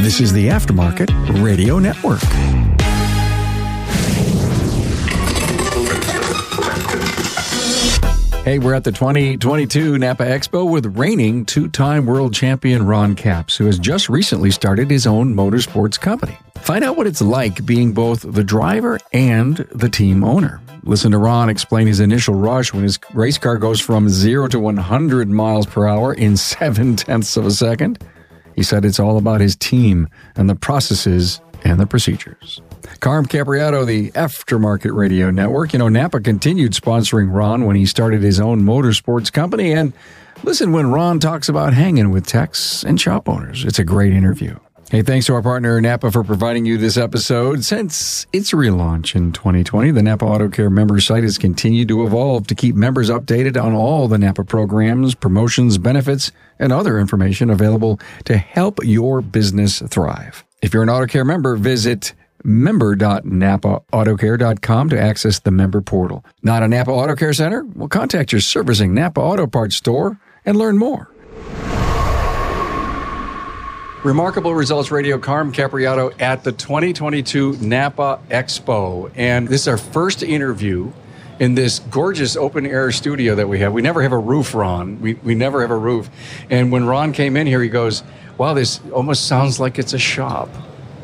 This is the Aftermarket Radio Network. Hey, we're at the 2022 Napa Expo with reigning two time world champion Ron Capps, who has just recently started his own motorsports company. Find out what it's like being both the driver and the team owner. Listen to Ron explain his initial rush when his race car goes from 0 to 100 miles per hour in seven tenths of a second. He said it's all about his team and the processes and the procedures. Carm Capriotto, the Aftermarket Radio Network. You know, Napa continued sponsoring Ron when he started his own motorsports company. And listen when Ron talks about hanging with techs and shop owners. It's a great interview. Hey, thanks to our partner Napa for providing you this episode. Since its relaunch in 2020, the Napa Auto Care member site has continued to evolve to keep members updated on all the Napa programs, promotions, benefits, and other information available to help your business thrive. If you're an Auto Care member, visit member.napaautocare.com to access the member portal. Not a Napa Auto Care Center? Well, contact your servicing Napa Auto Parts store and learn more. Remarkable Results Radio, Carm Capriotto at the 2022 Napa Expo. And this is our first interview in this gorgeous open air studio that we have. We never have a roof, Ron. We, we never have a roof. And when Ron came in here, he goes, Wow, this almost sounds like it's a shop.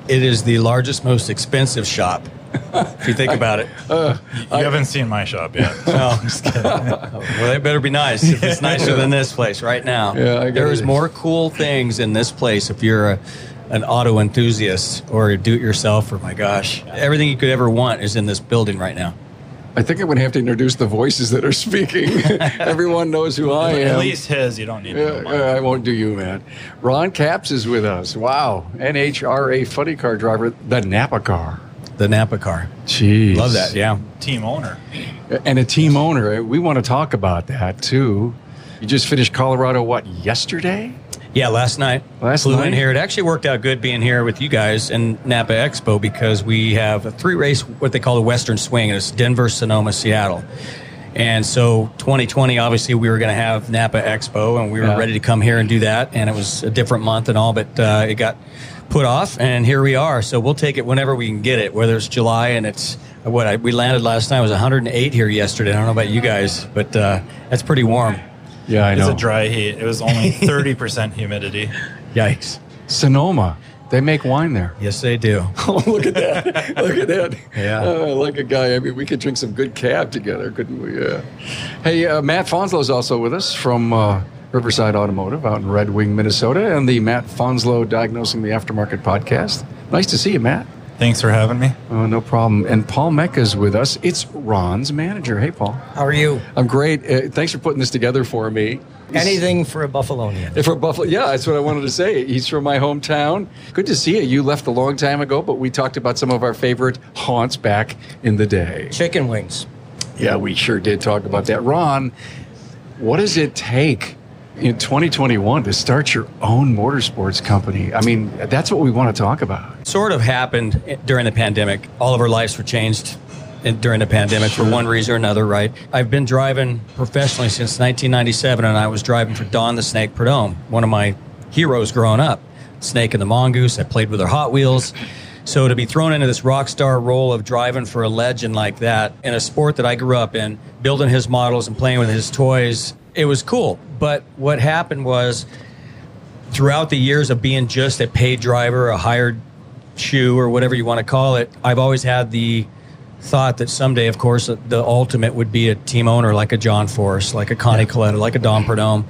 It is the largest, most expensive shop. If you think about it. Uh, you I, haven't seen my shop yet. no, I'm just kidding. well, it better be nice. If it's nicer than this place right now. Yeah, there is more cool things in this place if you're a, an auto enthusiast or a do-it-yourself. Or my gosh, everything you could ever want is in this building right now. I think going to have to introduce the voices that are speaking. Everyone knows who I am. At least his. You don't need to know I won't do you, man. Ron Capps is with us. Wow. NHRA funny car driver, the Napa car. The Napa car. Jeez. Love that, yeah. Team owner. And a team owner. We want to talk about that, too. You just finished Colorado, what, yesterday? Yeah, last night. Last flew night? in here. It actually worked out good being here with you guys in Napa Expo because we have a three race, what they call the Western Swing, and it's Denver, Sonoma, Seattle. And so 2020, obviously, we were going to have Napa Expo, and we were Yeah. ready to come here and do that. And it was a different month and all, but uh, it got put off, and here we are. So we'll take it whenever we can get it, whether it's July and it's what I, we landed last night was 108 here yesterday. I don't know about you guys, but uh, that's pretty warm. Yeah, I know. It's a dry heat. It was only 30% humidity. Yikes. Sonoma. They make wine there. Yes, they do. Oh, look at that. look at that. Yeah. Uh, like a guy. I mean, we could drink some good cab together, couldn't we? Yeah. Hey, uh, Matt Fanslow is also with us from uh, Riverside Automotive out in Red Wing, Minnesota, and the Matt Fanslow Diagnosing the Aftermarket podcast. Nice to see you, Matt. Thanks for having me. Oh, no problem. And Paul Mecca is with us. It's Ron's manager. Hey, Paul. How are you? I'm great. Uh, thanks for putting this together for me. Anything for a Buffalonian. From Buffalo, yeah, that's what I wanted to say. He's from my hometown. Good to see you. You left a long time ago, but we talked about some of our favorite haunts back in the day. Chicken wings. Yeah, we sure did talk about that. Ron, what does it take in 2021 to start your own motorsports company? I mean, that's what we want to talk about. sort of happened eh, during the pandemic. All of our lives were changed eh, during the pandemic for one reason or another, right? I've been driving professionally since 1997, and I was driving for Don the Snake Prudhomme, one of my heroes growing up. Snake and the Mongoose. I played with her Hot Wheels. So to be thrown into this rock star role of driving for a legend like that in a sport that I grew up in, building his models and playing with his toys, it was cool. But what happened was throughout the years of being just a paid driver, a hired shoe, or whatever you want to call it, I've always had the thought that someday, of course, the ultimate would be a team owner like a John Force, like a Connie Kalitta, like a Don Prudhomme,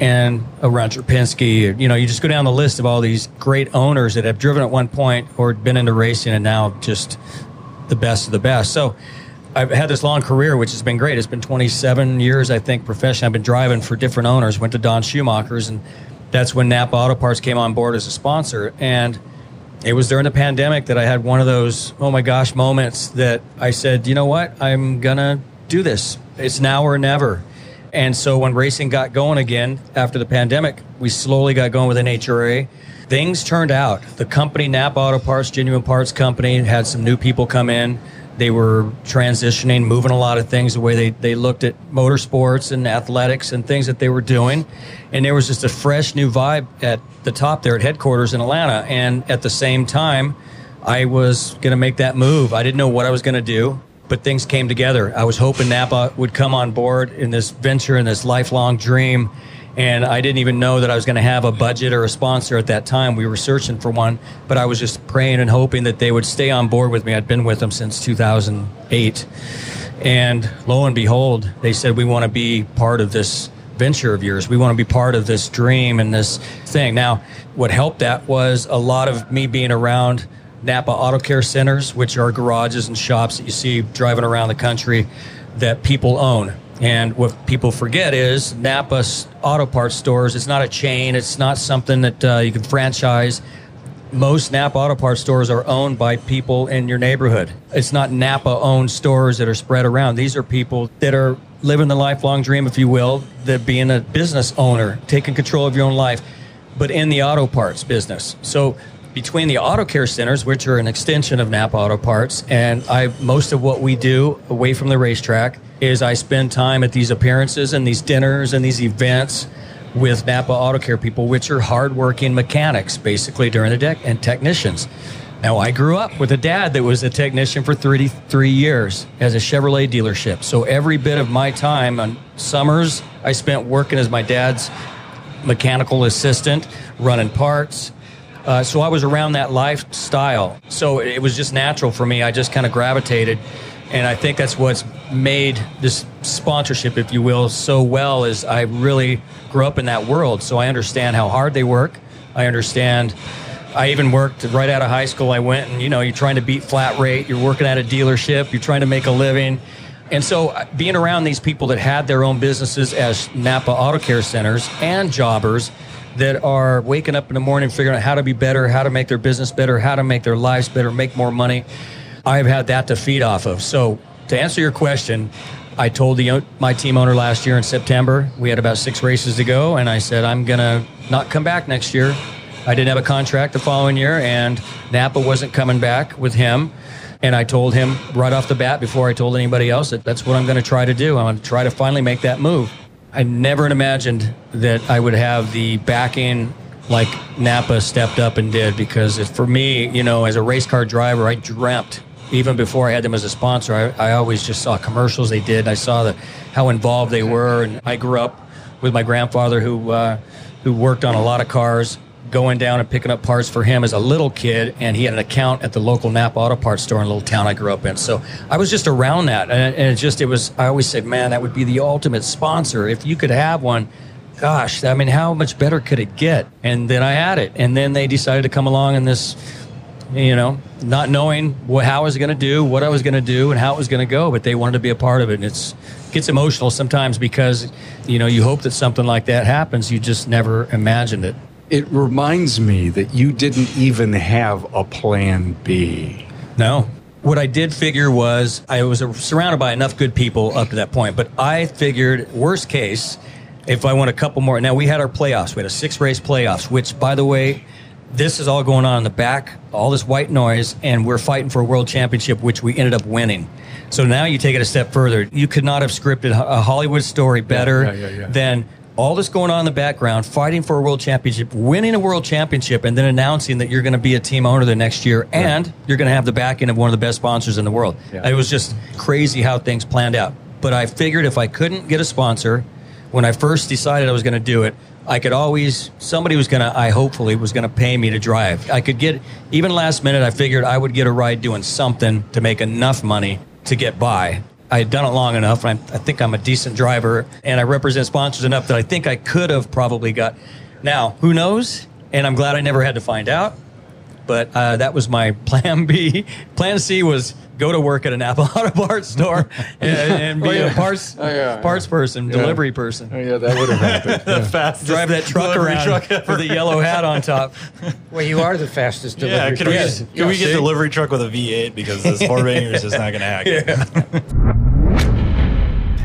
and a Roger Penske. You know, you just go down the list of all these great owners that have driven at one point or been into racing and now just the best of the best. So I've had this long career, which has been great. It's been 27 years, I think, professionally. I've been driving for different owners. Went to Don Schumacher's, and that's when Napa Auto Parts came on board as a sponsor. And it was during the pandemic that I had one of those oh my gosh moments that I said, you know what, I'm gonna do this. It's now or never. And so when racing got going again after the pandemic, we slowly got going with NHRA. Things turned out. The company, Napa Auto Parts, Genuine Parts Company, had some new people come in. They were transitioning, moving a lot of things the way they, they looked at motorsports and athletics and things that they were doing. And there was just a fresh new vibe at the top there at headquarters in Atlanta. And at the same time, I was going to make that move. I didn't know what I was going to do, but things came together. I was hoping Napa would come on board in this venture and this lifelong dream. And I didn't even know that I was going to have a budget or a sponsor at that time. We were searching for one, but I was just praying and hoping that they would stay on board with me. I'd been with them since 2008. And lo and behold, they said, We want to be part of this venture of yours. We want to be part of this dream and this thing. Now, what helped that was a lot of me being around Napa Auto Care Centers, which are garages and shops that you see driving around the country that people own. And what people forget is Napa Auto Parts stores, it's not a chain, it's not something that uh, you can franchise. Most Napa Auto Parts stores are owned by people in your neighborhood. It's not Napa owned stores that are spread around. These are people that are living the lifelong dream, if you will, that being a business owner, taking control of your own life, but in the auto parts business. So between the auto care centers, which are an extension of Napa Auto Parts, and I most of what we do away from the racetrack is I spend time at these appearances and these dinners and these events with Napa Auto Care people, which are hardworking mechanics basically during the day and technicians. Now, I grew up with a dad that was a technician for 33 years as a Chevrolet dealership. So every bit of my time on summers, I spent working as my dad's mechanical assistant, running parts, uh, so I was around that lifestyle. So it was just natural for me. I just kind of gravitated. And I think that's what's made this sponsorship, if you will, so well is I really grew up in that world. So I understand how hard they work. I understand. I even worked right out of high school. I went and, you know, you're trying to beat flat rate. You're working at a dealership. You're trying to make a living. And so uh, being around these people that had their own businesses as Napa Auto Care Centers and jobbers – that are waking up in the morning figuring out how to be better, how to make their business better, how to make their lives better, make more money. I've had that to feed off of. So, to answer your question, I told the, uh, my team owner last year in September, we had about six races to go, and I said, I'm going to not come back next year. I didn't have a contract the following year, and Napa wasn't coming back with him. And I told him right off the bat, before I told anybody else, that that's what I'm going to try to do. I'm going to try to finally make that move. I never imagined that I would have the backing like Napa stepped up and did because for me, you know, as a race car driver, I dreamt even before I had them as a sponsor. I, I always just saw commercials they did. I saw the how involved they were, and I grew up with my grandfather who uh, who worked on a lot of cars going down and picking up parts for him as a little kid, and he had an account at the local Napa Auto Parts store in a little town I grew up in. So I was just around that, and it just it was. I always said, man, that would be the ultimate sponsor if you could have one. Gosh, I mean, how much better could it get? And then I had it, and then they decided to come along in this, you know, not knowing what, how I was going to do, what I was going to do, and how it was going to go, but they wanted to be a part of it, and it's gets emotional sometimes because you know you hope that something like that happens you just never imagined it it reminds me that you didn't even have a plan B. No. What I did figure was I was surrounded by enough good people up to that point, but I figured worst case, if I won a couple more. Now we had our playoffs. We had a six race playoffs, which by the way, this is all going on in the back, all this white noise, and we're fighting for a world championship, which we ended up winning. So now you take it a step further. You could not have scripted a Hollywood story better yeah, yeah, yeah, than all this going on in the background, fighting for a world championship, winning a world championship, and then announcing that you're going to be a team owner the next year and you're going to have the backing of one of the best sponsors in the world. It was just crazy how things planned out. But I figured if I couldn't get a sponsor, when I first decided I was going to do it, I could always somebody was going to I hopefully was going to pay me to drive. I could get even last minute I figured I would get a ride doing something to make enough money to get by. I had done it long enough. I, I think I'm a decent driver, and I represent sponsors enough that I think I could have probably got. Now, who knows? And I'm glad I never had to find out. But uh, that was my plan B. Plan C was go to work at a Napa Auto Parts store and, and be oh, yeah. a parts oh, yeah, parts yeah. person, delivery person. Oh, yeah, that would have happened. the fastest Drive that truck around truck for the yellow hat on top. Well, you are the fastest delivery. Yeah, can we, get, can we get delivery truck with a V8 because this four bangers is not going to hack it.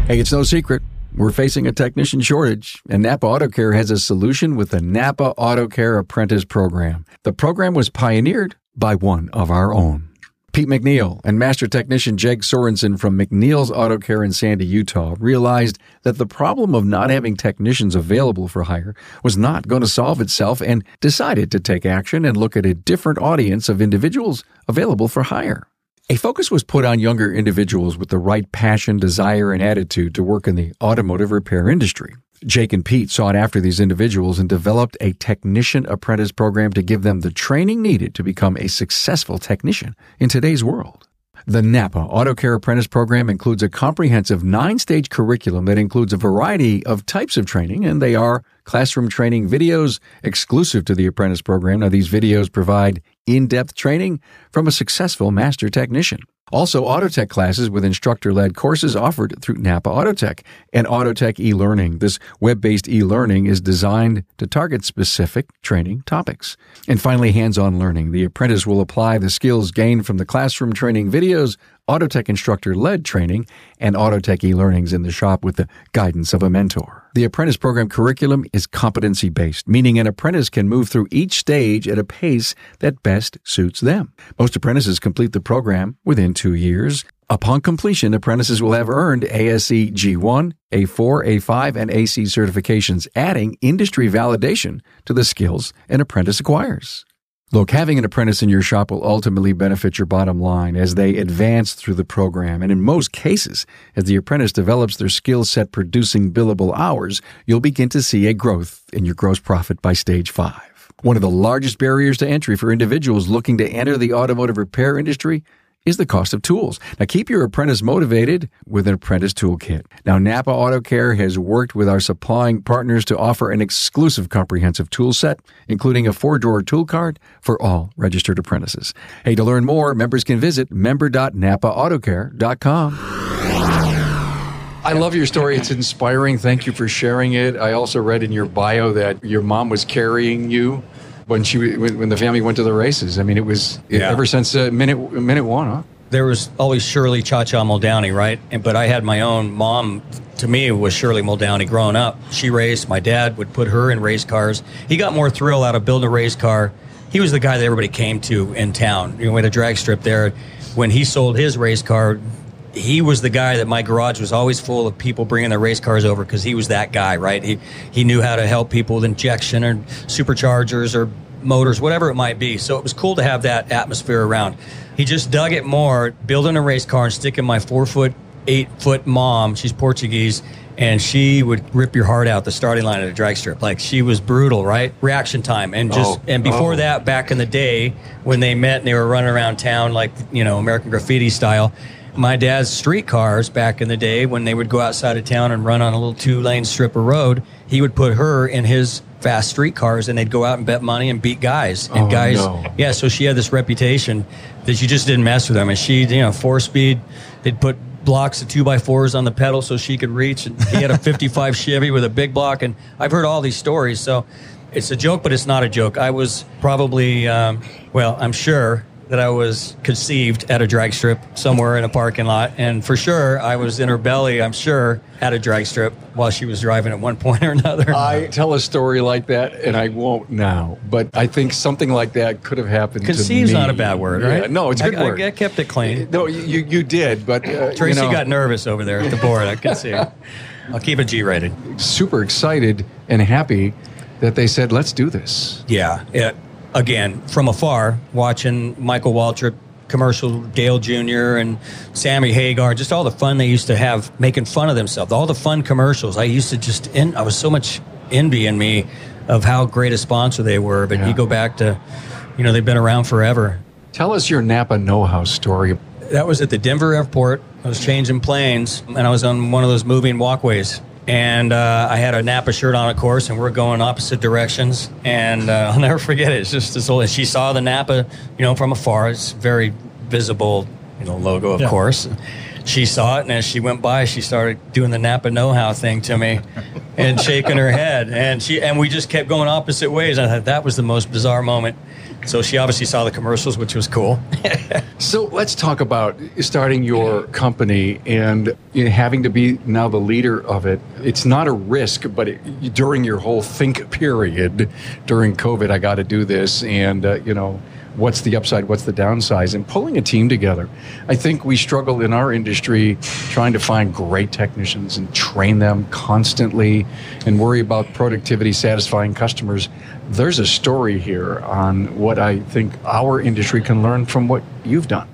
Hey, it's no secret. We're facing a technician shortage, and Napa Auto Care has a solution with the Napa Auto Care Apprentice Program. The program was pioneered by one of our own. Pete McNeil and Master Technician Jake Sorensen from McNeil's Auto Care in Sandy, Utah realized that the problem of not having technicians available for hire was not going to solve itself and decided to take action and look at a different audience of individuals available for hire. A focus was put on younger individuals with the right passion, desire, and attitude to work in the automotive repair industry. Jake and Pete sought after these individuals and developed a technician apprentice program to give them the training needed to become a successful technician in today's world. The Napa Auto Care Apprentice Program includes a comprehensive nine stage curriculum that includes a variety of types of training, and they are classroom training videos exclusive to the apprentice program. Now, these videos provide in depth training from a successful master technician. Also, Autotech classes with instructor led courses offered through Napa Autotech and Autotech e learning. This web based e learning is designed to target specific training topics. And finally, hands on learning. The apprentice will apply the skills gained from the classroom training videos Autotech instructor led training, and Autotech e learnings in the shop with the guidance of a mentor. The apprentice program curriculum is competency based, meaning an apprentice can move through each stage at a pace that best suits them. Most apprentices complete the program within two years. Upon completion, apprentices will have earned ASE G1, A4, A5, and AC certifications, adding industry validation to the skills an apprentice acquires. Look, having an apprentice in your shop will ultimately benefit your bottom line as they advance through the program. And in most cases, as the apprentice develops their skill set producing billable hours, you'll begin to see a growth in your gross profit by stage five. One of the largest barriers to entry for individuals looking to enter the automotive repair industry is the cost of tools. Now, keep your apprentice motivated with an apprentice toolkit. Now, Napa Auto Care has worked with our supplying partners to offer an exclusive comprehensive tool set, including a four drawer tool card for all registered apprentices. Hey, to learn more, members can visit member.napaautocare.com. I love your story. It's inspiring. Thank you for sharing it. I also read in your bio that your mom was carrying you when she when the family went to the races. I mean, it was yeah. ever since uh, minute minute one, huh? There was always Shirley Cha Cha Muldowney, right? And, but I had my own mom. To me, was Shirley Muldowney growing up. She raced. My dad would put her in race cars. He got more thrill out of building a race car. He was the guy that everybody came to in town. You know, we had a drag strip there. When he sold his race car, he was the guy that my garage was always full of people bringing their race cars over because he was that guy, right? He he knew how to help people with injection or superchargers or motors, whatever it might be. So it was cool to have that atmosphere around. He just dug it more, building a race car and sticking my four foot, eight foot mom. She's Portuguese. And she would rip your heart out the starting line at a drag strip. Like she was brutal, right? Reaction time, and just oh, and before oh. that, back in the day when they met and they were running around town like you know American Graffiti style, my dad's street cars back in the day when they would go outside of town and run on a little two lane strip of road, he would put her in his fast street cars and they'd go out and bet money and beat guys. And oh, guys, no. yeah, so she had this reputation that you just didn't mess with them. And she, you know, four speed, they'd put blocks of two by fours on the pedal so she could reach. And he had a 55 Chevy with a big block. And I've heard all these stories. So it's a joke, but it's not a joke. I was probably, um, well, I'm sure that I was conceived at a drag strip somewhere in a parking lot. And for sure, I was in her belly, I'm sure, at a drag strip while she was driving at one point or another. I tell a story like that, and I won't now, but I think something like that could have happened me. not a bad word, right? Yeah, no, it's a good I, word. I, I kept it clean. No, you, you did, but. Uh, Tracy you know, got nervous over there at the board. I can see. I'll keep it G rated. Super excited and happy that they said, let's do this. Yeah. It, again, from afar, watching Michael Waltrip commercial, Dale Jr. and Sammy Hagar, just all the fun they used to have making fun of themselves, all the fun commercials. I used to just, in, I was so much envy in me of how great a sponsor they were. But Yeah. you go back to, you know, they've been around forever. Tell us your Napa know how story. That was at the Denver airport. I was changing planes, and I was on one of those moving walkways. And uh, I had a Napa shirt on, of course, and we're going opposite directions. And uh, I'll never forget it. It's just this old. She saw the Napa, you know, from afar. It's very visible, you know, logo, of course. She saw it, and as she went by, she started doing the Napa know-how thing to me, and shaking her head. And she and we just kept going opposite ways. I thought that was the most bizarre moment. So she obviously saw the commercials, which was cool. So let's talk about starting your company and having to be now the leader of it. It's not a risk, but it, during your whole think period during COVID, I got to do this, and uh, you know, what's the upside, what's the downside, and pulling a team together. I think we struggle in our industry trying to find great technicians and train them constantly and worry about productivity, satisfying customers. There's a story here on what I think our industry can learn from what you've done.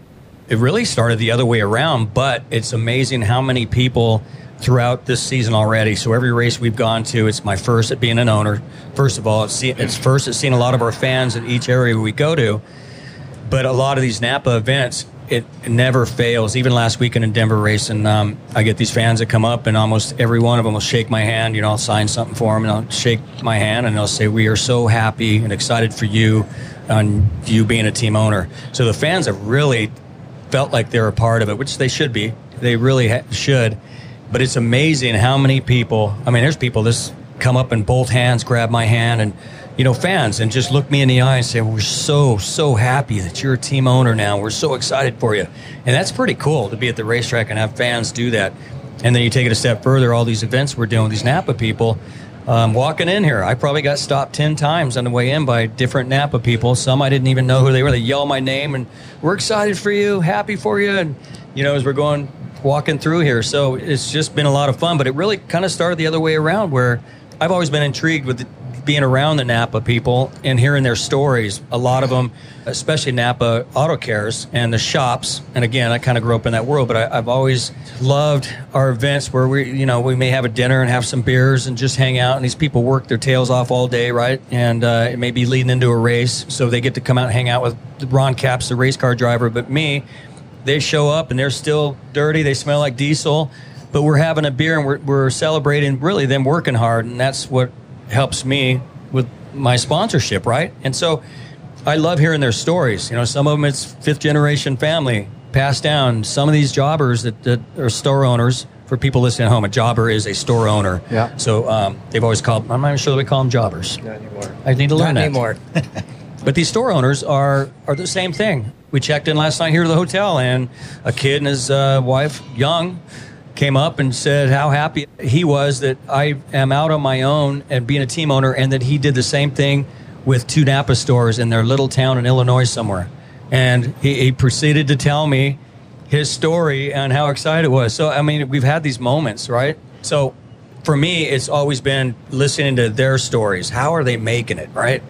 It really started the other way around, but it's amazing how many people throughout this season already. So every race we've gone to, it's my first at being an owner. First of all, it's, it's first at seeing a lot of our fans in each area we go to. But a lot of these Napa events, it never fails. Even last weekend in Denver race, and um, I get these fans that come up, and almost every one of them will shake my hand. You know, I'll sign something for them, and I'll shake my hand, and they'll say, "We are so happy and excited for you, on you being a team owner." So the fans have really felt like they're a part of it, which they should be. They really ha- should. But it's amazing how many people. I mean, there's people that come up and both hands grab my hand and you know, fans and just look me in the eye and say, We're so, so happy that you're a team owner now. We're so excited for you. And that's pretty cool to be at the racetrack and have fans do that. And then you take it a step further, all these events we're doing, these Napa people. Um, walking in here, I probably got stopped 10 times on the way in by different Napa people. Some I didn't even know who they were. They yell my name and we're excited for you, happy for you. And, you know, as we're going, walking through here. So it's just been a lot of fun, but it really kind of started the other way around where I've always been intrigued with being around the Napa people and hearing their stories. A lot of them, especially Napa Auto Cares and the shops. And again, I kind of grew up in that world, but I, have always loved our events where we, you know, we may have a dinner and have some beers and just hang out. And these people work their tails off all day, right? And uh, it may be leading into a race, so they get to come out and hang out with Ron Capps, the race car driver. But me, they show up and they're still dirty. They smell like diesel but we're having a beer and we're, we're celebrating really them working hard and that's what helps me with my sponsorship, right? And so I love hearing their stories. You know, some of them it's fifth generation family passed down. Some of these jobbers that, that are store owners, for people listening at home, a jobber is a store owner. Yeah. So um, they've always called. I'm not even sure that we call them jobbers. Not anymore. I need to learn not that. anymore. but these store owners are are the same thing. We checked in last night here to the hotel, and a kid and his uh, wife, young, came up and said how happy he was that I am out on my own and being a team owner, and that he did the same thing with two Napa stores in their little town in Illinois somewhere. And he, he proceeded to tell me his story and how excited it was. So, I mean, we've had these moments, right? So, for me, it's always been listening to their stories. How are they making it, right?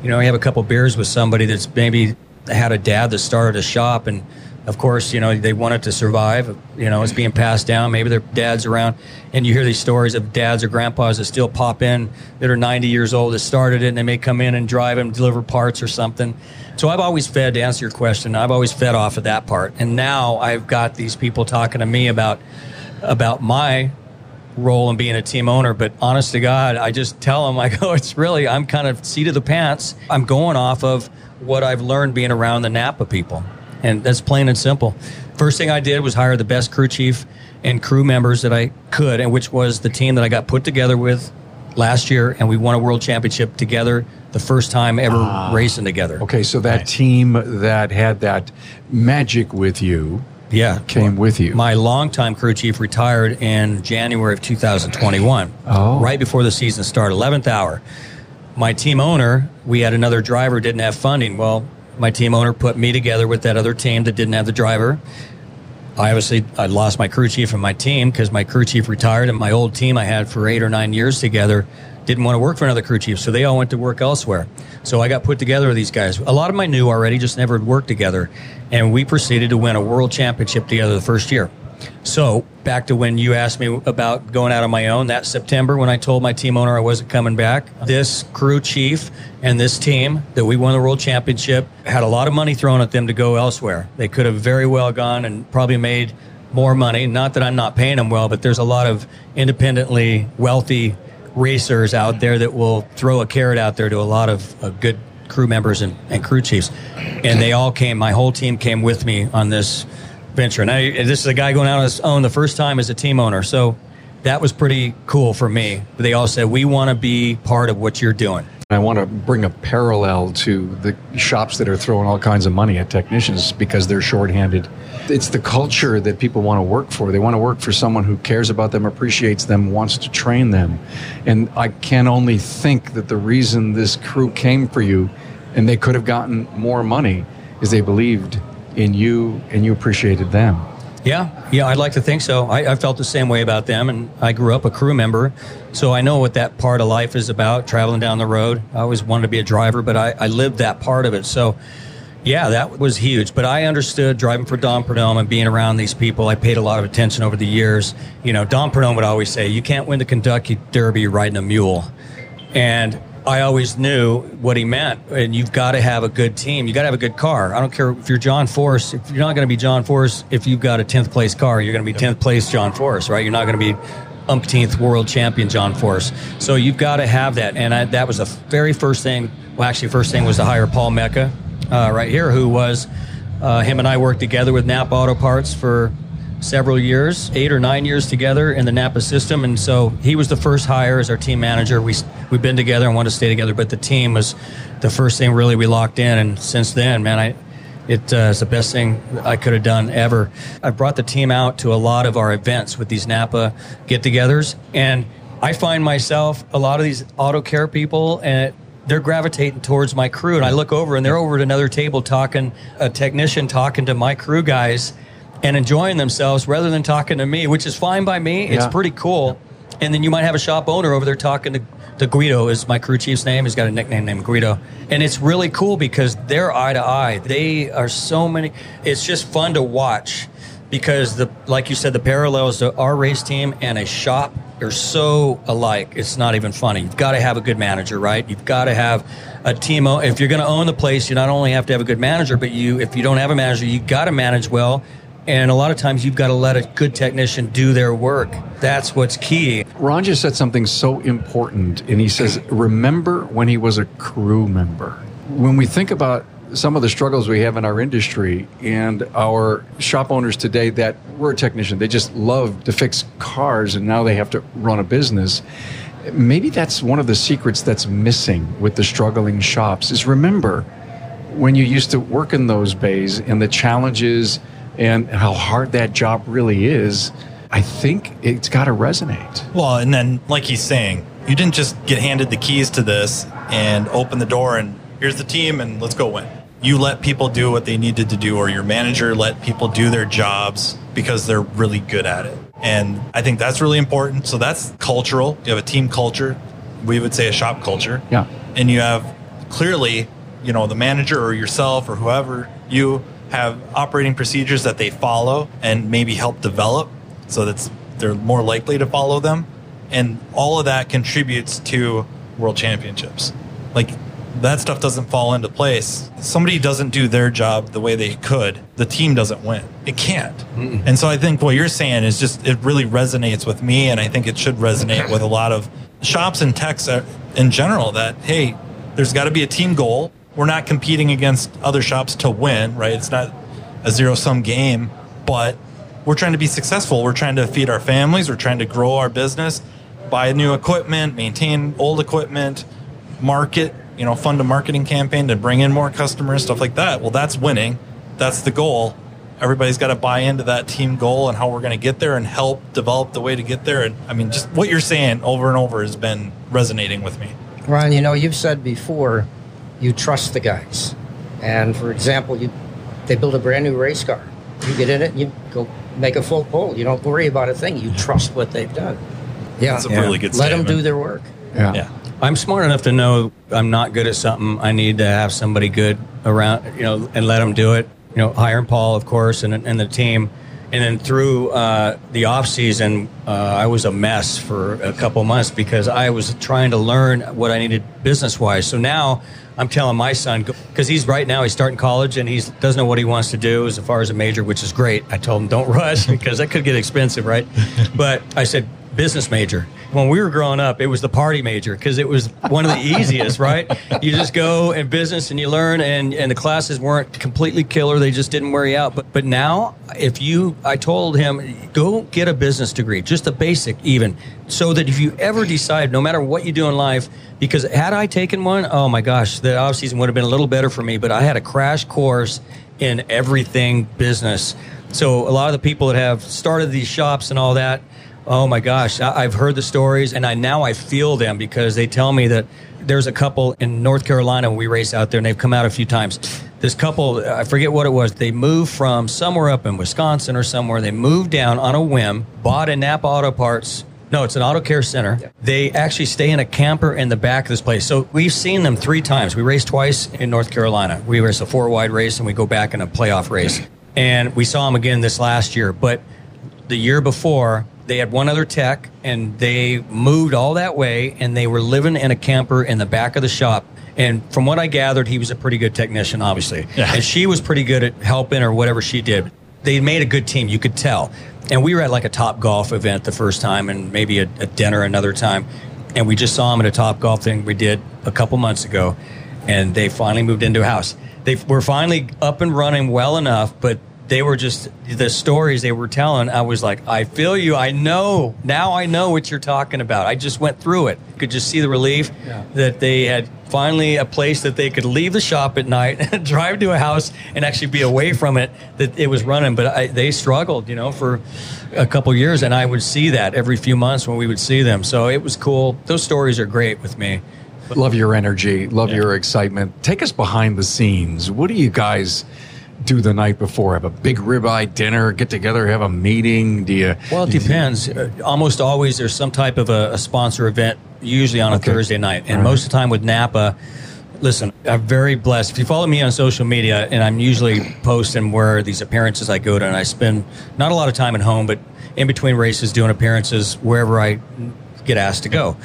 You know, you have a couple beers with somebody that's maybe had a dad that started a shop and of course, you know, they wanted to survive. You know, it's being passed down. Maybe their dad's around. And you hear these stories of dads or grandpas that still pop in that are 90 years old that started it and they may come in and drive and deliver parts or something. So I've always fed, to answer your question, I've always fed off of that part. And now I've got these people talking to me about, about my role in being a team owner. But honest to God, I just tell them, I go, it's really, I'm kind of seat of the pants. I'm going off of what I've learned being around the Napa people. And that's plain and simple. First thing I did was hire the best crew chief and crew members that I could, and which was the team that I got put together with last year, and we won a world championship together the first time ever ah, racing together. Okay, so that team that had that magic with you. Yeah, came with you. My longtime crew chief retired in January of 2021. Oh, right before the season started, 11th hour. My team owner, we had another driver didn't have funding. Well, my team owner put me together with that other team that didn't have the driver. I obviously I lost my crew chief and my team because my crew chief retired, and my old team I had for eight or nine years together didn't want to work for another crew chief, so they all went to work elsewhere. So I got put together with these guys. A lot of them I knew already, just never had worked together, and we proceeded to win a world championship together the first year. So back to when you asked me about going out on my own that September when I told my team owner I wasn't coming back. This crew chief and this team that we won the world championship had a lot of money thrown at them to go elsewhere. They could have very well gone and probably made more money. Not that I'm not paying them well, but there's a lot of independently wealthy racers out there that will throw a carrot out there to a lot of uh, good crew members and, and crew chiefs. And they all came, my whole team came with me on this venture. And Now, this is a guy going out on his own the first time as a team owner. So that was pretty cool for me. They all said, We want to be part of what you're doing. I want to bring a parallel to the shops that are throwing all kinds of money at technicians because they're shorthanded. It's the culture that people want to work for. They want to work for someone who cares about them, appreciates them, wants to train them. And I can only think that the reason this crew came for you and they could have gotten more money is they believed in you and you appreciated them. Yeah, yeah, I'd like to think so. I, I, felt the same way about them, and I grew up a crew member, so I know what that part of life is about. Traveling down the road, I always wanted to be a driver, but I, I lived that part of it. So, yeah, that was huge. But I understood driving for Don Prudhomme and being around these people. I paid a lot of attention over the years. You know, Don Prudhomme would always say, "You can't win the Kentucky Derby riding a mule," and I always knew what he meant. And you've got to have a good team. You got to have a good car. I don't care if you're John Force. If you're not going to be John Force, if you've got a tenth place car, you're going to be tenth place John Force, right? You're not going to be umpteenth world champion John Force. So you've got to have that. And I, that was the very first thing. Well, actually, first thing was to hire Paul Mecca, uh, right here, who was uh, him and I worked together with Napa Auto Parts for several years, eight or nine years together in the Napa system. And so he was the first hire as our team manager. We, we've been together and want to stay together, but the team was the first thing really we locked in. And since then, man, I, it uh, is the best thing I could have done ever. I brought the team out to a lot of our events with these Napa get togethers. And I find myself, a lot of these auto care people, and they're gravitating towards my crew. And I look over and they're over at another table talking, a technician talking to my crew guys and enjoying themselves rather than talking to me, which is fine by me. It's pretty cool. And then you might have a shop owner over there talking to, to Guido, is my crew chief's name. He's got a nickname named Guido. And it's really cool because they're eye to eye. They are so many. It's just fun to watch because the like you said, the parallels to our race team and a shop are so alike. It's not even funny. You've got to have a good manager, right? You've got to have a team. If you're going to own the place, you not only have to have a good manager, but you, if you don't have a manager, you got to manage well and a lot of times you've got to let a good technician do their work. That's what's key. Ron just said something so important, and he says, Remember when he was a crew member. When we think about some of the struggles we have in our industry and our shop owners today that were a technician, they just love to fix cars and now they have to run a business. Maybe that's one of the secrets that's missing with the struggling shops is remember when you used to work in those bays and the challenges and how hard that job really is, I think it's got to resonate. Well, and then, like he's saying, you didn't just get handed the keys to this and open the door and here's the team and let's go win. You let people do what they needed to do, or your manager let people do their jobs because they're really good at it. And I think that's really important. So that's cultural. You have a team culture. We would say a shop culture. Yeah. And you have clearly, you know, the manager or yourself or whoever, you have operating procedures that they follow and maybe help develop so that they're more likely to follow them. And all of that contributes to world championships. Like that stuff doesn't fall into place. Somebody doesn't do their job the way they could, the team doesn't win. It can't. Mm-mm. And so I think what you're saying is just, it really resonates with me. And I think it should resonate with a lot of shops and techs in general that, hey, there's got to be a team goal we're not competing against other shops to win, right? It's not a zero sum game, but we're trying to be successful. We're trying to feed our families. We're trying to grow our business, buy new equipment, maintain old equipment, market, you know, fund a marketing campaign to bring in more customers, stuff like that. Well, that's winning. That's the goal. Everybody's got to buy into that team goal and how we're going to get there and help develop the way to get there. And I mean, just what you're saying over and over has been resonating with me. Ron, you know, you've said before you trust the guys. And for example, you they build a brand new race car. You get in it, and you go make a full pull. You don't worry about a thing. You trust what they've done. Yeah, that's a yeah. really good. Let them do their work. Yeah. yeah. I'm smart enough to know I'm not good at something. I need to have somebody good around, you know, and let them do it. You know, hiring Paul, of course, and and the team. And then through uh, the off season, uh, I was a mess for a couple months because I was trying to learn what I needed business wise. So now I'm telling my son because he's right now he's starting college and he doesn't know what he wants to do as far as a major, which is great. I told him don't rush because that could get expensive, right? but I said business major. When we were growing up, it was the party major because it was one of the easiest, right? You just go in business and you learn, and, and the classes weren't completely killer. They just didn't wear you out. But but now, if you, I told him, go get a business degree, just a basic even, so that if you ever decide, no matter what you do in life, because had I taken one, oh my gosh, the off season would have been a little better for me. But I had a crash course in everything business. So a lot of the people that have started these shops and all that Oh my gosh, I've heard the stories, and I now I feel them because they tell me that there's a couple in North Carolina we race out there, and they've come out a few times. This couple, I forget what it was. They moved from somewhere up in Wisconsin or somewhere. They moved down on a whim, bought a Napa Auto Parts. No, it's an auto care center. Yeah. They actually stay in a camper in the back of this place. So we've seen them three times. We raced twice in North Carolina. We race a four wide race and we go back in a playoff race. And we saw them again this last year. But the year before, they had one other tech and they moved all that way and they were living in a camper in the back of the shop. And from what i gathered he was a pretty good technician obviously. Yeah. and she was pretty good at helping or whatever she did. They made a good team you could tell. And we were at like a Topgolf event the first time and maybe a, a dinner another time. And we just saw them at a Topgolf thing we did a couple months ago and they finally moved into a house. They were finally up and running well enough but they were just the stories they were telling. I was like, I feel you. I know now. I know what you're talking about. I just went through it. Could just see the relief yeah. that they had finally a place that they could leave the shop at night, drive to a house, and actually be away from it. That it was running, but I, they struggled, you know, for a couple years, and I would see that every few months when we would see them. So it was cool. Those stories are great with me. Love your energy. Love yeah. your excitement. Take us behind the scenes. What do you guys? Do the night before? Have a big ribeye dinner, get together, have a meeting? Do you? Well, it depends. Uh, almost always there's some type of a, a sponsor event, usually on a okay. Thursday night, and right. most of the time with Napa. Listen, I'm very blessed. If you follow me on social media, and I'm usually posting where these appearances I go to, and I spend not a lot of time at home, but in between races doing appearances wherever I get asked to go.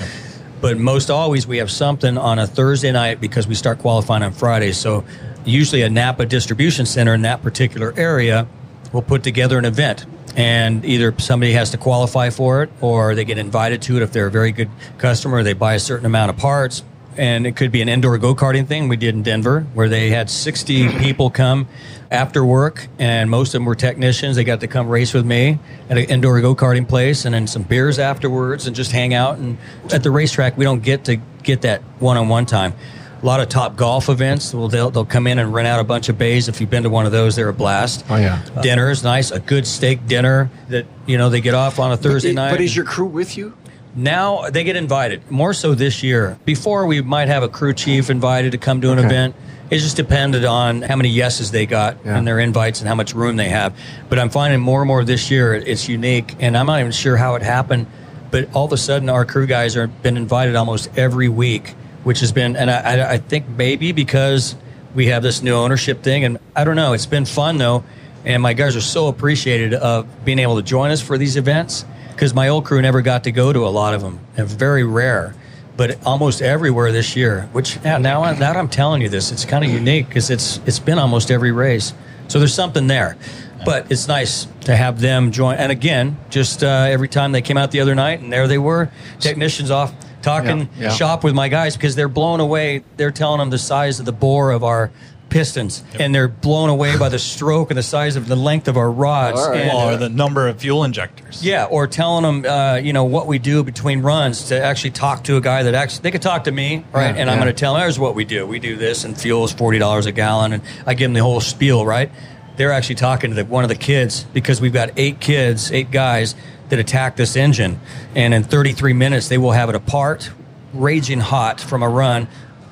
But most always we have something on a Thursday night because we start qualifying on Friday. So usually a Napa distribution center in that particular area will put together an event. And either somebody has to qualify for it or they get invited to it if they're a very good customer. They buy a certain amount of parts. And it could be an indoor go karting thing we did in Denver where they had 60 hmm. people come after work, and most of them were technicians. They got to come race with me at an indoor go karting place, and then some beers afterwards, and just hang out. And at the racetrack, we don't get to get that one on one time a lot of Topgolf events. Well, they'll, they'll come in and rent out a bunch of bays. If you've been to one of those, they're a blast. Oh yeah, uh, dinners nice. A good steak dinner that you know they get off on a Thursday but, night. But is your crew with you? Now they get invited more so this year. Before we might have a crew chief invited to come to an okay. event. It just depended on how many yeses they got yeah. and their invites and how much room they have. But I'm finding more and more this year it's unique, and I'm not even sure how it happened. But all of a sudden, our crew guys are been invited almost every week which has been, and I, I think maybe because we have this new ownership thing, and I don't know, it's been fun though, and my guys are so appreciated of being able to join us for these events because my old crew never got to go to a lot of them, and very rare. But almost everywhere this year, which yeah, now now I'm telling you this, it's kind of unique because it's it's been almost every race. So there's something there but it's nice to have them join. And again, just uh, every time they came out the other night, and there they were, technicians off talking yeah, yeah. shop with my guys because they're blown away. They're telling them the size of the bore of our pistons, yep. and they're blown away by the stroke and the size of the length of our rods, right. and, or the number of fuel injectors. Yeah, or telling them, uh, you know, what we do between runs to actually talk to a guy that actually they could talk to me, right? Yeah, and I'm going to tell them, here's what we do. We do this, and fuel is forty dollars a gallon, and I give them the whole spiel, right? They're actually talking to the, one of the kids because we've got eight kids, eight guys that attack this engine. And in 33 minutes, they will have it apart, raging hot from a run,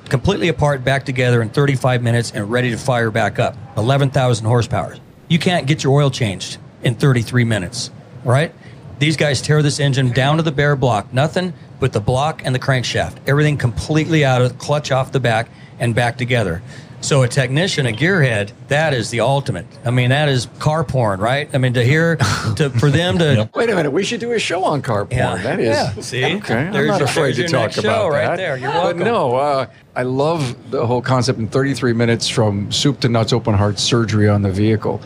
completely apart, back together in 35 minutes, and ready to fire back up. 11,000 horsepower. You can't get your oil changed in 33 minutes, right? These guys tear this engine down to the bare block. Nothing but the block and the crankshaft. Everything completely out of clutch off the back and back together. So a technician, a gearhead, that is the ultimate. I mean, that is car porn, right? I mean, to hear, to for them to yep. wait a minute, we should do a show on car porn. Yeah. That is, yeah. see, okay. I'm not afraid to talk about right that. There, you're welcome. But no, uh, I love the whole concept in 33 minutes from soup to nuts, open heart surgery on the vehicle.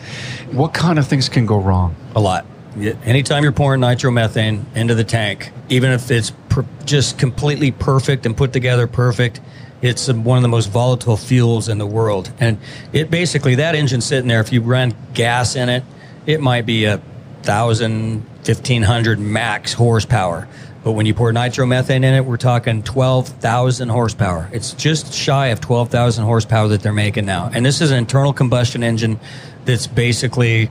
What kind of things can go wrong? A lot. Anytime you're pouring nitromethane into the tank, even if it's per- just completely perfect and put together perfect it's one of the most volatile fuels in the world. And it basically, that engine sitting there, if you run gas in it, it might be a thousand, fifteen hundred max horsepower. But when you pour nitromethane in it, we're talking 12,000 horsepower. It's just shy of 12,000 horsepower that they're making now. And this is an internal combustion engine that's basically you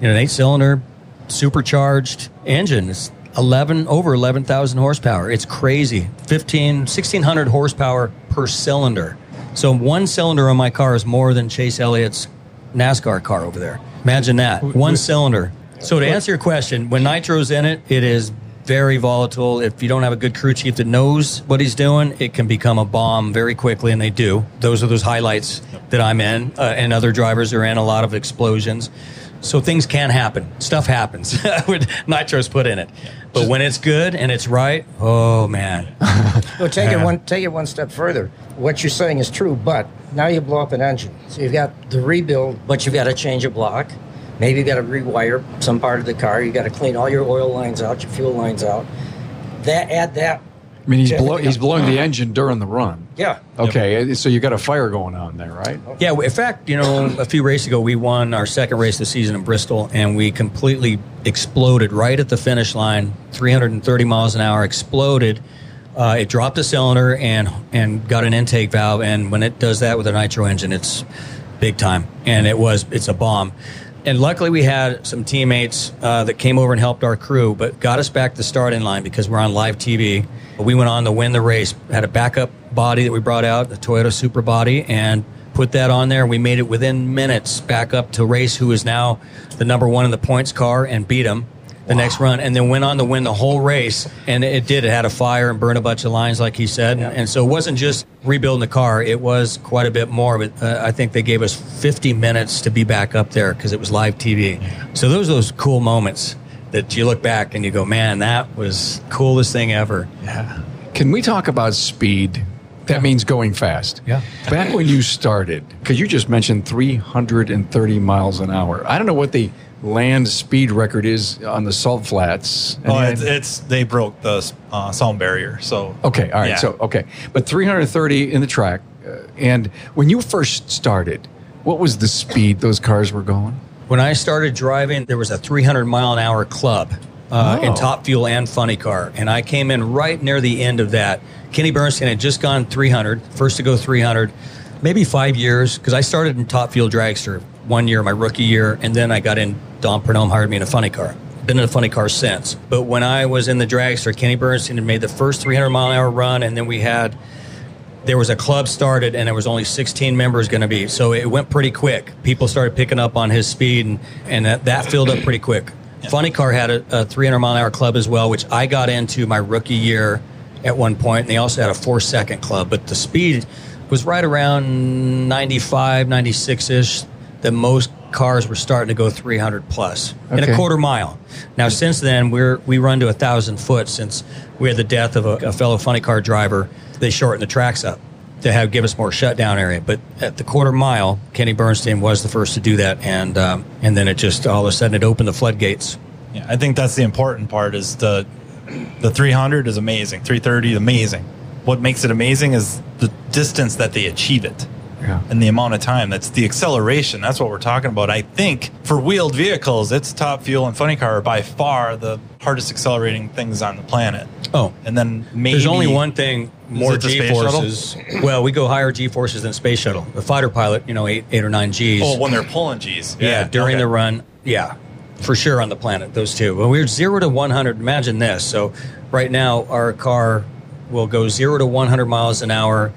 know, an eight cylinder supercharged engine. It's 11 over 11,000 horsepower. It's crazy. 15 1600 horsepower per cylinder. So one cylinder on my car is more than Chase Elliott's NASCAR car over there. Imagine that. One cylinder. So to answer your question, when nitro's in it, it is very volatile. If you don't have a good crew chief that knows what he's doing, it can become a bomb very quickly, and they do. Those are those highlights that I'm in, uh, and other drivers are in. A lot of explosions. So things can happen. Stuff happens with nitro's put in it. But when it's good and it's right, oh man. Well, take it one take it one step further. What you're saying is true, but now you blow up an engine. So you've got the rebuild, but you've got to change a block. Maybe you've got to rewire some part of the car. You've got to clean all your oil lines out, your fuel lines out. That add that. I mean, he's, to blow, everything he's blowing the engine during the run. Yeah. Okay, so you got a fire going on there, right? Yeah, in fact, you know, a few races ago, we won our second race of the season in Bristol, and we completely exploded right at the finish line, 330 miles an hour, exploded. Uh, it dropped a cylinder and and got an intake valve, and when it does that with a nitro engine, it's big time, and it was it's a bomb. And luckily, we had some teammates uh, that came over and helped our crew, but got us back to the starting line because we're on live TV. We went on to win the race. Had a backup body that we brought out, the Toyota Supra Body, and put that on there. We made it within minutes back up to race, who is now the number one in the points car, and beat him the next run, and then went on to win the whole race. And it did. It had a fire and burned a bunch of lines, like he said. And so it wasn't just rebuilding the car; it was quite a bit more. But uh, I think they gave us 50 minutes to be back up there because it was live TV. So those are those cool moments that you look back and you go, "Man, that was coolest thing ever." Yeah. Can we talk about speed? That means going fast. Yeah. Back when you started, because you just mentioned 330 miles an hour. I don't know what the land speed record is on the salt flats. Oh, it's, it's they broke the uh, sound barrier. So Okay, all right. Yeah. So, okay. But 330 in the track. Uh, and when you first started, what was the speed those cars were going? When I started driving, there was a 300 mile an hour club uh, in Oh. Top Fuel and Funny Car, and I came in right near the end of that. Kenny Bernstein had just gone 300, first to go 300, maybe five years, because I started in Top Fuel Dragster one year, my rookie year, and then I got in. Don Prudhomme hired me in a Funny Car. Been in a Funny Car since. But when I was in the Dragster, Kenny Bernstein had made the first 300 mile an hour run, and then we had there was a club started and there was only 16 members going to be. So it went pretty quick. People started picking up on his speed and, and that, that filled up pretty quick. Funny car had a, a 300 mile an hour club as well which i got into my rookie year at one point and they also had a four second club. But the speed was right around 95 96ish the most cars were starting to go 300 plus in a quarter mile. Now since then we're we run to a thousand foot since we had the death of a, a fellow funny car driver. They shortened the tracks up to have give us more shutdown area. But at the quarter mile kenny bernstein was the first to do that. And um, and then it just all of a sudden it opened the floodgates. Yeah, I think that's the important part. Is the the 300 is amazing, 330 is amazing. What makes it amazing is the distance that they achieve it, Yeah. and the amount of time. That's the acceleration. That's what we're talking about. I think for wheeled vehicles, it's top fuel and funny car are by far the hardest accelerating things on the planet. oh And then maybe There's only one thing more G forces. Well, we go higher G forces than space shuttle. The fighter pilot, you know, eight eight or nine Gs. Oh, when they're pulling G's. yeah, during okay. the run, yeah, for sure on the planet. Those two. Well, we're zero to one hundred. Imagine this. So right now, our car will go zero to one hundred miles an hour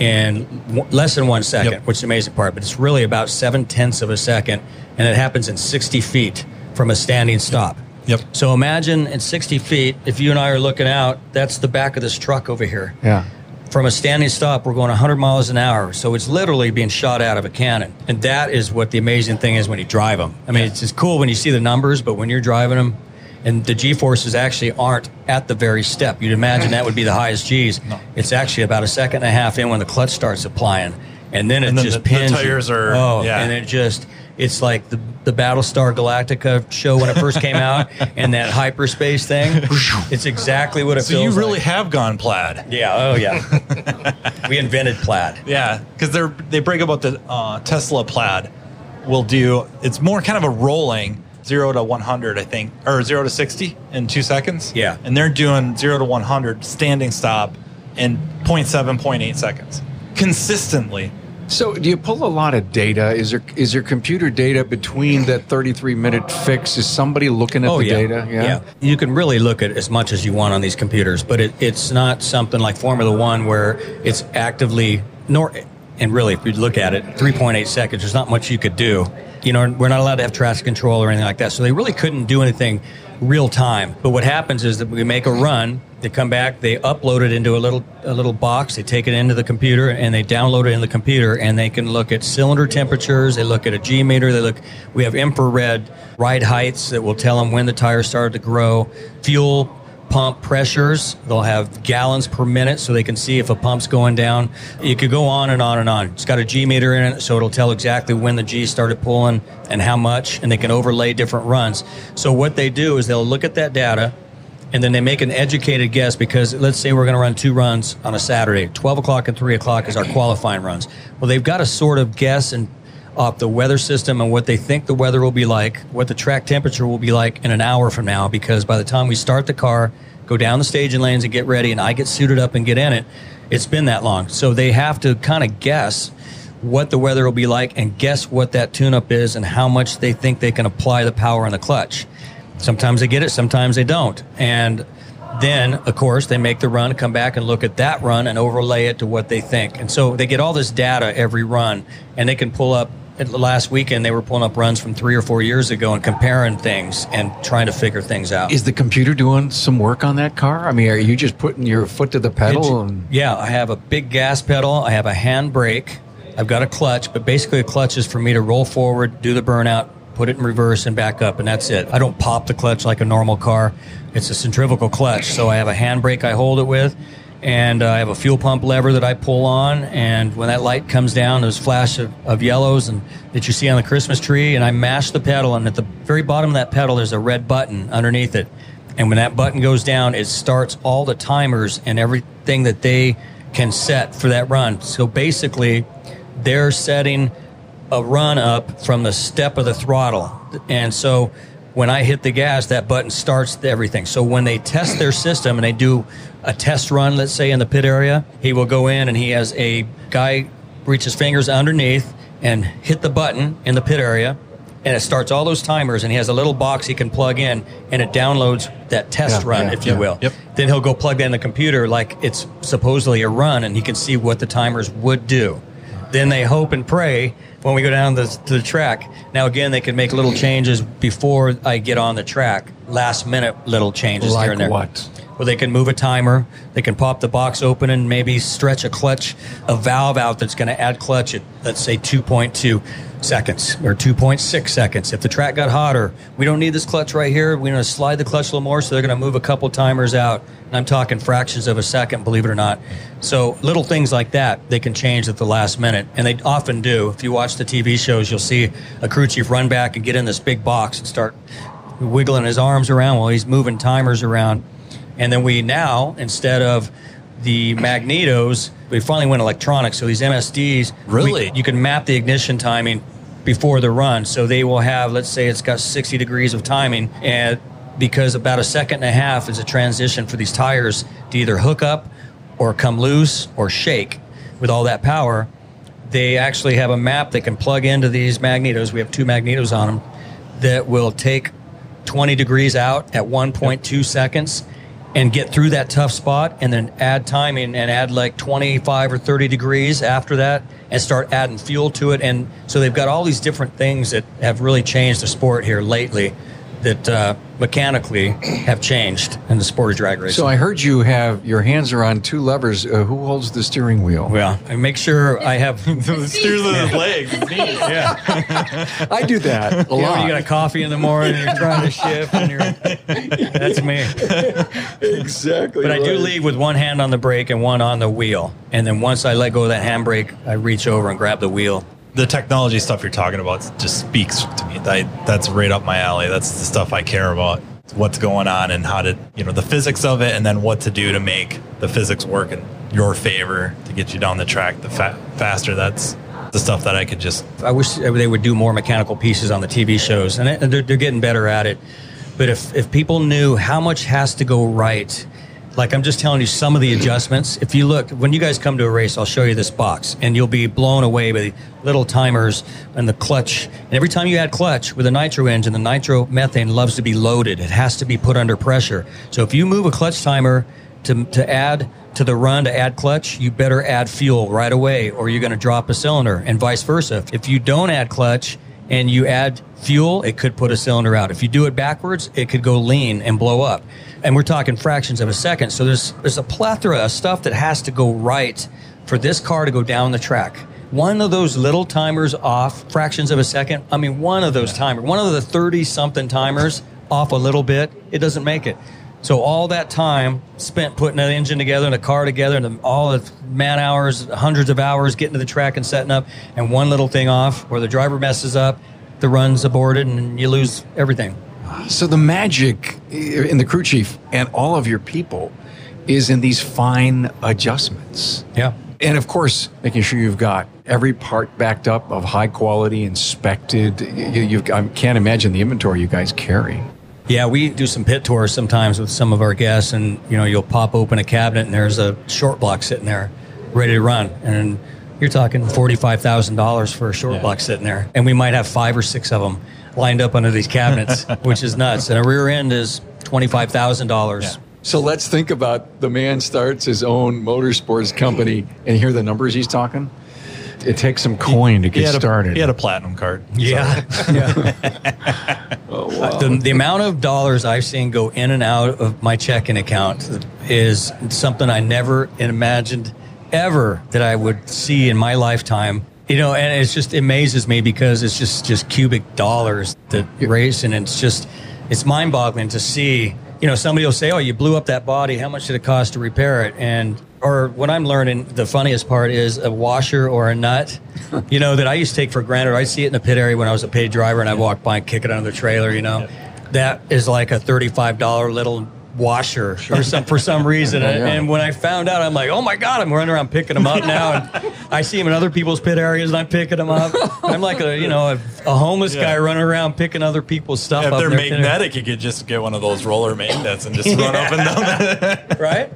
in w- less than one second, Yep. which is the amazing part. But it's really about seven tenths of a second, and it happens in sixty feet from a standing stop. Yep. So imagine at 60 feet, if you and I are looking out, that's the back of this truck over here. Yeah. From a standing stop, we're going 100 miles an hour. So it's literally being shot out of a cannon. And that is what the amazing thing is when you drive them. I mean, it's just cool when you see the numbers, but when you're driving them, and the G forces actually aren't at the very step. You'd imagine that would be the highest G's. It's actually about a second and a half in when the clutch starts applying. And then it And then just the- the pins. you. tires are- Oh, yeah. and it just, it's like the, the Battlestar Galactica show when it first came out and that hyperspace thing. It's exactly what it feels like. So you really like. have gone plaid. Yeah, oh yeah. we invented plaid. Yeah, because they're they break about the uh, Tesla Plaid will do. It's more kind of a rolling zero to one hundred, I think, or zero to sixty in two seconds. Yeah. and they're doing zero to one hundred standing stop in 0.7, 0.8 seconds consistently. So, do you pull a lot of data? Is there is there computer data between that 33 minute fix? Is somebody looking at Oh the yeah. data? You can really look at as much as you want on these computers, but it, it's not something like Formula One where it's actively nor and really if you look at it, 3.8 seconds. There's not much you could do. You know, we're not allowed to have traffic control or anything like that, so they really couldn't do anything real time. But what happens is that we make a run. They come back, they upload it into a little a little box. They take it into the computer and they download it in the computer, and they can look at cylinder temperatures. They look at a G meter. They look. We have infrared ride heights that will tell them when the tires started to grow. Fuel pump pressures. They'll have gallons per minute so they can see if a pump's going down. You could go on and on and on. It's got a G meter in it, so it'll tell exactly when the G started pulling and how much, and they can overlay different runs. So what they do is they'll look at that data and then they make an educated guess because let's say we're going to run two runs on a Saturday. 12 o'clock and 3 o'clock is our qualifying runs. Well, they've got to sort of guess and the weather system and what they think the weather will be like, what the track temperature will be like in an hour from now. Because by the time we start the car, go down the staging lanes and get ready, and I get suited up and get in it, it's been that long. So they have to kind of guess what the weather will be like and guess what that tune up is and how much they think they can apply the power in the clutch. Sometimes they get it, sometimes they don't. And then, of course, they make the run, come back and look at that run and overlay it to what they think. And so they get all this data every run, and they can pull up. Last weekend, they were pulling up runs from three or four years ago and comparing things and trying to figure things out. Is the computer doing some work on that car? I mean, are you just putting your foot to the pedal? And Yeah, I have a big gas pedal. I have a hand brake. I've got a clutch, but basically a clutch is for me to roll forward, do the burnout, put it in reverse, and back up, and that's it. I don't pop the clutch like a normal car. It's a centrifugal clutch, so I have a hand brake I hold it with, and uh, I have a fuel pump lever that I pull on, and when that light comes down, there's flash of, of yellows and that you see on the Christmas tree, and I mash the pedal, and at the very bottom of that pedal, there's a red button underneath it. And when that button goes down, it starts all the timers and everything that they can set for that run. So basically, they're setting a run up from the step of the throttle. And so when I hit the gas, that button starts everything. So when they test their system and they do a test run, let's say in the pit area, he will go in and he has a guy reach his fingers underneath and hit the button in the pit area. And it starts all those timers, and he has a little box he can plug in, and it downloads that test Yeah, run, yeah, if you yeah. will. Yep. Then he'll go plug that in the computer like it's supposedly a run, and he can see what the timers would do. Then they hope and pray when we go down the, to the track. Now, again, they can make little changes before I get on the track, last minute little changes Like here and there. what? Well, they can move a timer. They can pop the box open and maybe stretch a clutch, a valve out that's going to add clutch at, let's say, 2.2 seconds or 2.6 seconds. If the track got hotter, we don't need this clutch right here. We're going to slide the clutch a little more, so they're going to move a couple timers out. And I'm talking fractions of a second, believe it or not. So little things like that, they can change at the last minute. And they often do. If you watch the TV shows, you'll see a crew chief run back and get in this big box and start wiggling his arms around while he's moving timers around. And then we now, instead of the magnetos, we finally went electronic. So these MSDs, Really? we- you can map the ignition timing before the run. So they will have, let's say it's got 60 degrees of timing, and because about a second and a half is a transition for these tires to either hook up or come loose or shake with all that power, they actually have a map that can plug into these magnetos. We have two magnetos on them that will take 20 degrees out at 1.2 seconds and get through that tough spot and then add timing and add like 25 or 30 degrees after that and start adding fuel to it. And so they've got all these different things that have really changed the sport here lately that uh, mechanically have changed in the sport of drag racing. So I heard you have your hands are on two levers. Uh, who holds the steering wheel? well, I make sure I have. the steers with his legs. Yeah. I do that a You, know, lot. you got a coffee in the morning, you're trying to shift, and you're, that's me. exactly. But I do right. leave with one hand on the brake and one on the wheel. And then once I let go of that handbrake, I reach over and grab the wheel. The technology stuff you're talking about just speaks to me. That, that's right up my alley. That's the stuff I care about. What's going on and how to, you know, the physics of it, and then what to do to make the physics work in your favor to get you down the track the fa- faster. That's the stuff that I could just. I wish they would do more mechanical pieces on the TV shows, and they're, they're getting better at it. But if, if people knew how much has to go right Like I'm just telling you some of the adjustments. If you look, when you guys come to a race, I'll show you this box and you'll be blown away by the little timers and the clutch. And every time you add clutch with a nitro engine, the nitro methane loves to be loaded. It has to be put under pressure. So if you move a clutch timer to, to add to the run to add clutch, you better add fuel right away or you're going to drop a cylinder and vice versa. If you don't add clutch and you add fuel, it could put a cylinder out. If you do it backwards, it could go lean and blow up and we're talking fractions of a second. So there's there's a plethora of stuff that has to go right for this car to go down the track. One of those little timers off fractions of a second. I mean, one of those timers, one of the thirty something timers off a little bit, it doesn't make it. So all that time spent putting an engine together and a car together, and all the man hours, hundreds of hours getting to the track and setting up, and one little thing off, or the driver messes up, the run's aborted, and you lose everything. So the magic eh, in the crew chief and all of your people is in these fine adjustments. Yeah. And of course, making sure you've got every part backed up of high quality, inspected. You, I can't imagine the inventory you guys carry. Yeah, we do some pit tours sometimes with some of our guests, and you know, you'll pop open a cabinet and there's a short block sitting there, ready to run, and you're talking forty-five thousand dollars for a short yeah. block sitting there, and we might have five or six of them lined up under these cabinets, which is nuts. And a rear end is twenty-five thousand yeah. dollars. So let's think about the man starts his own motorsports company and hear the numbers he's talking. It takes some coin to get he started. A, he had a platinum card. Yeah. yeah. oh, wow. the, the amount of dollars I've seen go in and out of my checking account is something I never imagined ever that I would see in my lifetime. You know, and it's just it amazes me because it's just just cubic dollars that race, and it's just it's mind boggling to see. You know, somebody will say, "Oh, you blew up that body. How much did it cost to repair it?" And or what I'm learning, the funniest part is a washer or a nut. you know that I used to take for granted. I see it in the pit area when I was a paid driver, and I walk by and kick it under the trailer. You know, that is like a thirty-five dollar little washer or some for some reason. And, and, when I found out, I'm like, oh my god, I'm running around picking them up now, and I see them in other people's pit areas, and I'm picking them up. I'm like a you know a, a homeless yeah. guy running around picking other people's stuff. Yeah, if they're magnetic, you could just get one of those roller magnets and just run up and down. right?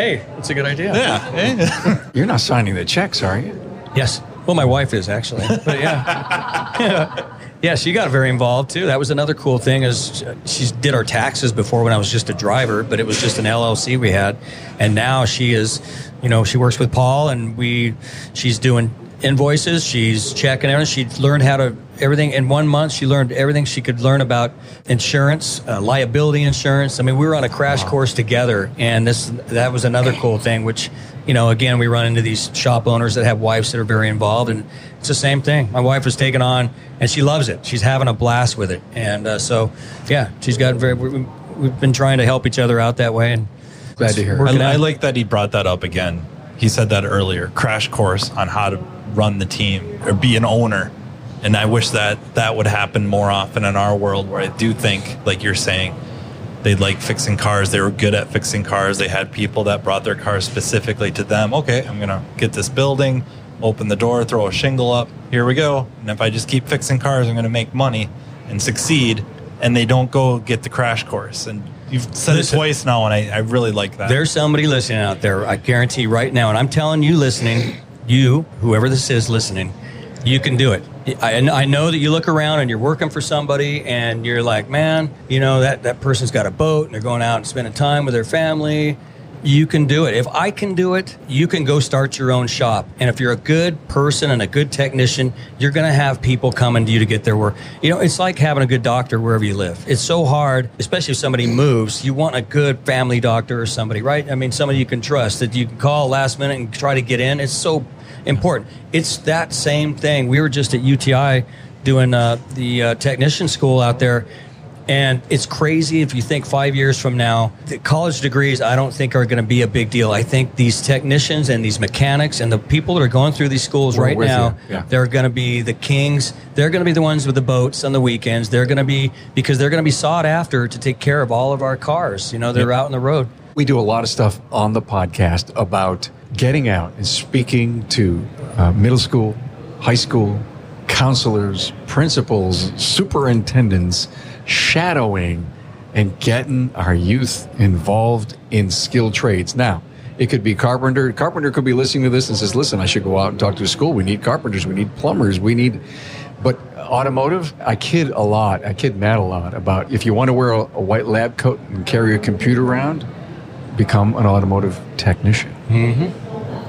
Hey, it's a good idea. Yeah. Eh? You're not signing the checks, are you? Yes. Well, my wife is actually, but yeah. yeah. Yeah, she got very involved too. That was another cool thing is she did our taxes before when I was just a driver, but it was just an LLC we had, and now she is, you know, she works with Paul and we, she's doing invoices, she's checking out, She learned how to everything in one month. She learned everything she could learn about insurance, uh, liability insurance. I mean, we were on a crash wow. course together, and this that was another cool thing. Which, you know, again, we run into these shop owners that have wives that are very involved, and it's the same thing. My wife was taking on, and she loves it. She's having a blast with it, and uh, so yeah, she's got very. We, have been trying to help each other out that way, and glad to hear. I, I like that he brought that up again. He said that earlier. Crash course on how to run the team or be an owner. And I wish that that would happen more often in our world, where I do think, like you're saying, they like fixing cars. They were good at fixing cars. They had people that brought their cars specifically to them. Okay, I'm gonna get this building open the door, throw a shingle up. Here we go. And if I just keep fixing cars, I'm going to make money and succeed. And they don't go get the crash course. And you've said Listen, it twice now, and I, I really like that. There's somebody listening out there, I guarantee right now, and I'm telling you listening, you, whoever this is listening, you can do it. I, I know that you look around and you're working for somebody and you're like, man, you know, that, that person's got a boat and they're going out and spending time with their family you can do it. If I can do it, you can go start your own shop. And if you're a good person and a good technician, you're going to have people coming to you to get their work. You know, it's like having a good doctor wherever you live. It's so hard, especially if somebody moves. You want a good family doctor or somebody, right? I mean, somebody you can trust that you can call last minute and try to get in. It's so important. It's that same thing. We were just at UTI doing uh, the uh, technician school out there and it's crazy if you think five years from now, the college degrees, I don't think are going to be a big deal. I think these technicians and these mechanics and the people that are going through these schools We're right now, yeah. they're going to be the kings. They're going to be the ones with the boats on the weekends. They're going to be, because they're going to be sought after to take care of all of our cars. You know, they're yep. out on the road. We do a lot of stuff on the podcast about getting out and speaking to uh, middle school, high school, counselors, principals, superintendents shadowing and getting our youth involved in skilled trades. Now, it could be carpenter. Carpenter could be listening to this and says, "Listen, I should go out and talk to a school. We need carpenters. We need plumbers. We need." But automotive, I kid a lot. I kid Matt a lot about if you want to wear a, a white lab coat and carry a computer around, become an automotive technician.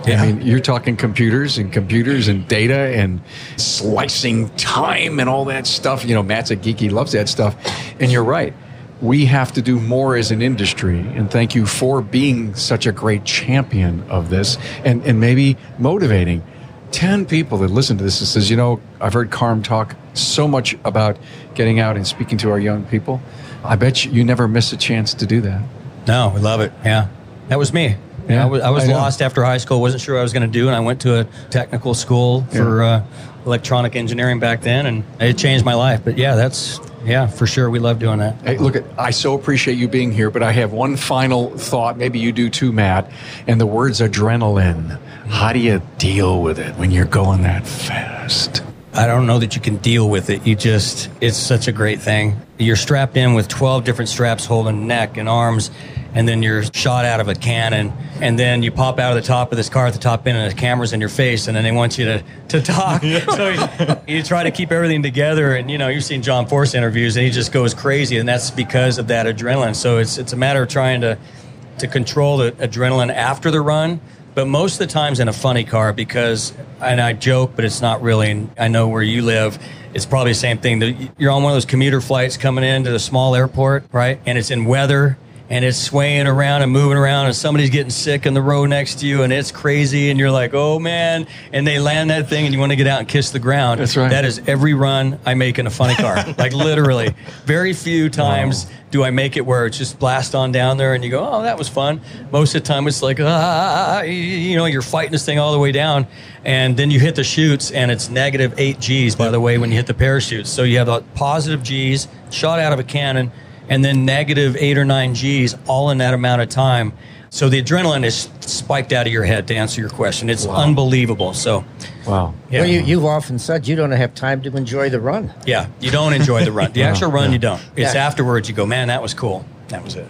Yeah. I mean, you're talking computers and computers and data and slicing time and all that stuff. You know, Matt's a geek, he loves that stuff. And you're right. We have to do more as an industry. And thank you for being such a great champion of this and, and maybe motivating 10 people that listen to this and says, you know, I've heard Carm talk so much about getting out and speaking to our young people. I bet you, you never miss a chance to do that. No, we love it. Yeah. That was me. Yeah, I was, I was I lost after high school. wasn't sure what I was going to do, and I went to a technical school for uh, electronic engineering back then, and it changed my life. But yeah, that's yeah for sure. We love doing that. Hey, look, I so appreciate you being here, but I have one final thought. Maybe you do too, Matt. And the words adrenaline. How do you deal with it when you're going that fast? I don't know that you can deal with it. You just, it's such a great thing. You're strapped in with 12 different straps holding neck and arms, and then you're shot out of a cannon, and then you pop out of the top of this car at the top end, and the camera's in your face, and then they want you to, to talk. so you, you try to keep everything together, and you know, you've seen John Force interviews, and he just goes crazy, and that's because of that adrenaline. So it's, it's a matter of trying to, to control the adrenaline after the run, but most of the times in a funny car because, and I joke, but it's not really. I know where you live. It's probably the same thing. You're on one of those commuter flights coming into the small airport, right? And it's in weather and it's swaying around and moving around and somebody's getting sick in the row next to you and it's crazy and you're like, oh man. And they land that thing and you want to get out and kiss the ground. That's right. That is every run I make in a funny car. like literally. Very few times do I make it where it's just blast on down there and you go, oh, that was fun. Most of the time it's like, ah, ah, ah, ah you know, you're fighting this thing all the way down. And then you hit the chutes and it's negative eight G's, by the way, when you hit the parachutes. So you have the positive G's shot out of a cannon and then negative eight or nine G's all in that amount of time. So the adrenaline is spiked out of your head to answer your question. It's unbelievable. So, Wow. yeah. Well, you, you've often said you don't have time to enjoy the run. Yeah, you don't enjoy the run. The actual run, you don't. It's Yeah. afterwards you go, man, that was cool. That was it.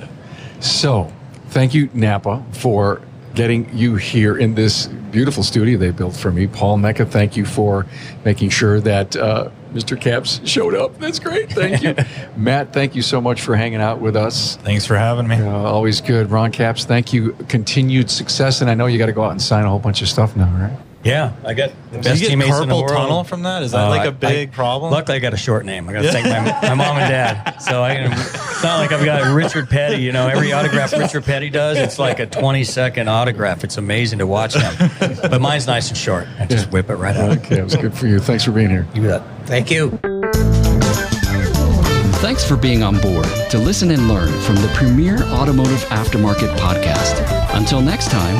So, thank you, Napa, for getting you here in this beautiful studio they built for me. Paul Mecca, thank you for making sure that uh, Mr. Capps showed up. That's great. Thank you. Matt, thank you so much for hanging out with us. Thanks for having me. Uh, always good. Ron Capps, thank you. Continued success. And I know you got to go out and sign a whole bunch of stuff now, right? Yeah, I got the Do best you get teammates in the carpal world. tunnel from that? Is that Uh, like a big I- problem? Luckily, I got a short name. I got to thank my, my mom and dad. So I, it's not like I've got Richard Petty. You know, every autograph Richard Petty does, it's like a 20 second autograph. It's amazing to watch them. But mine's nice and short. I just whip it right out. Okay, it was good for you. Thanks for being here. You bet. Thank you. Thanks for being on board to listen and learn from the premier automotive aftermarket podcast. Until next time,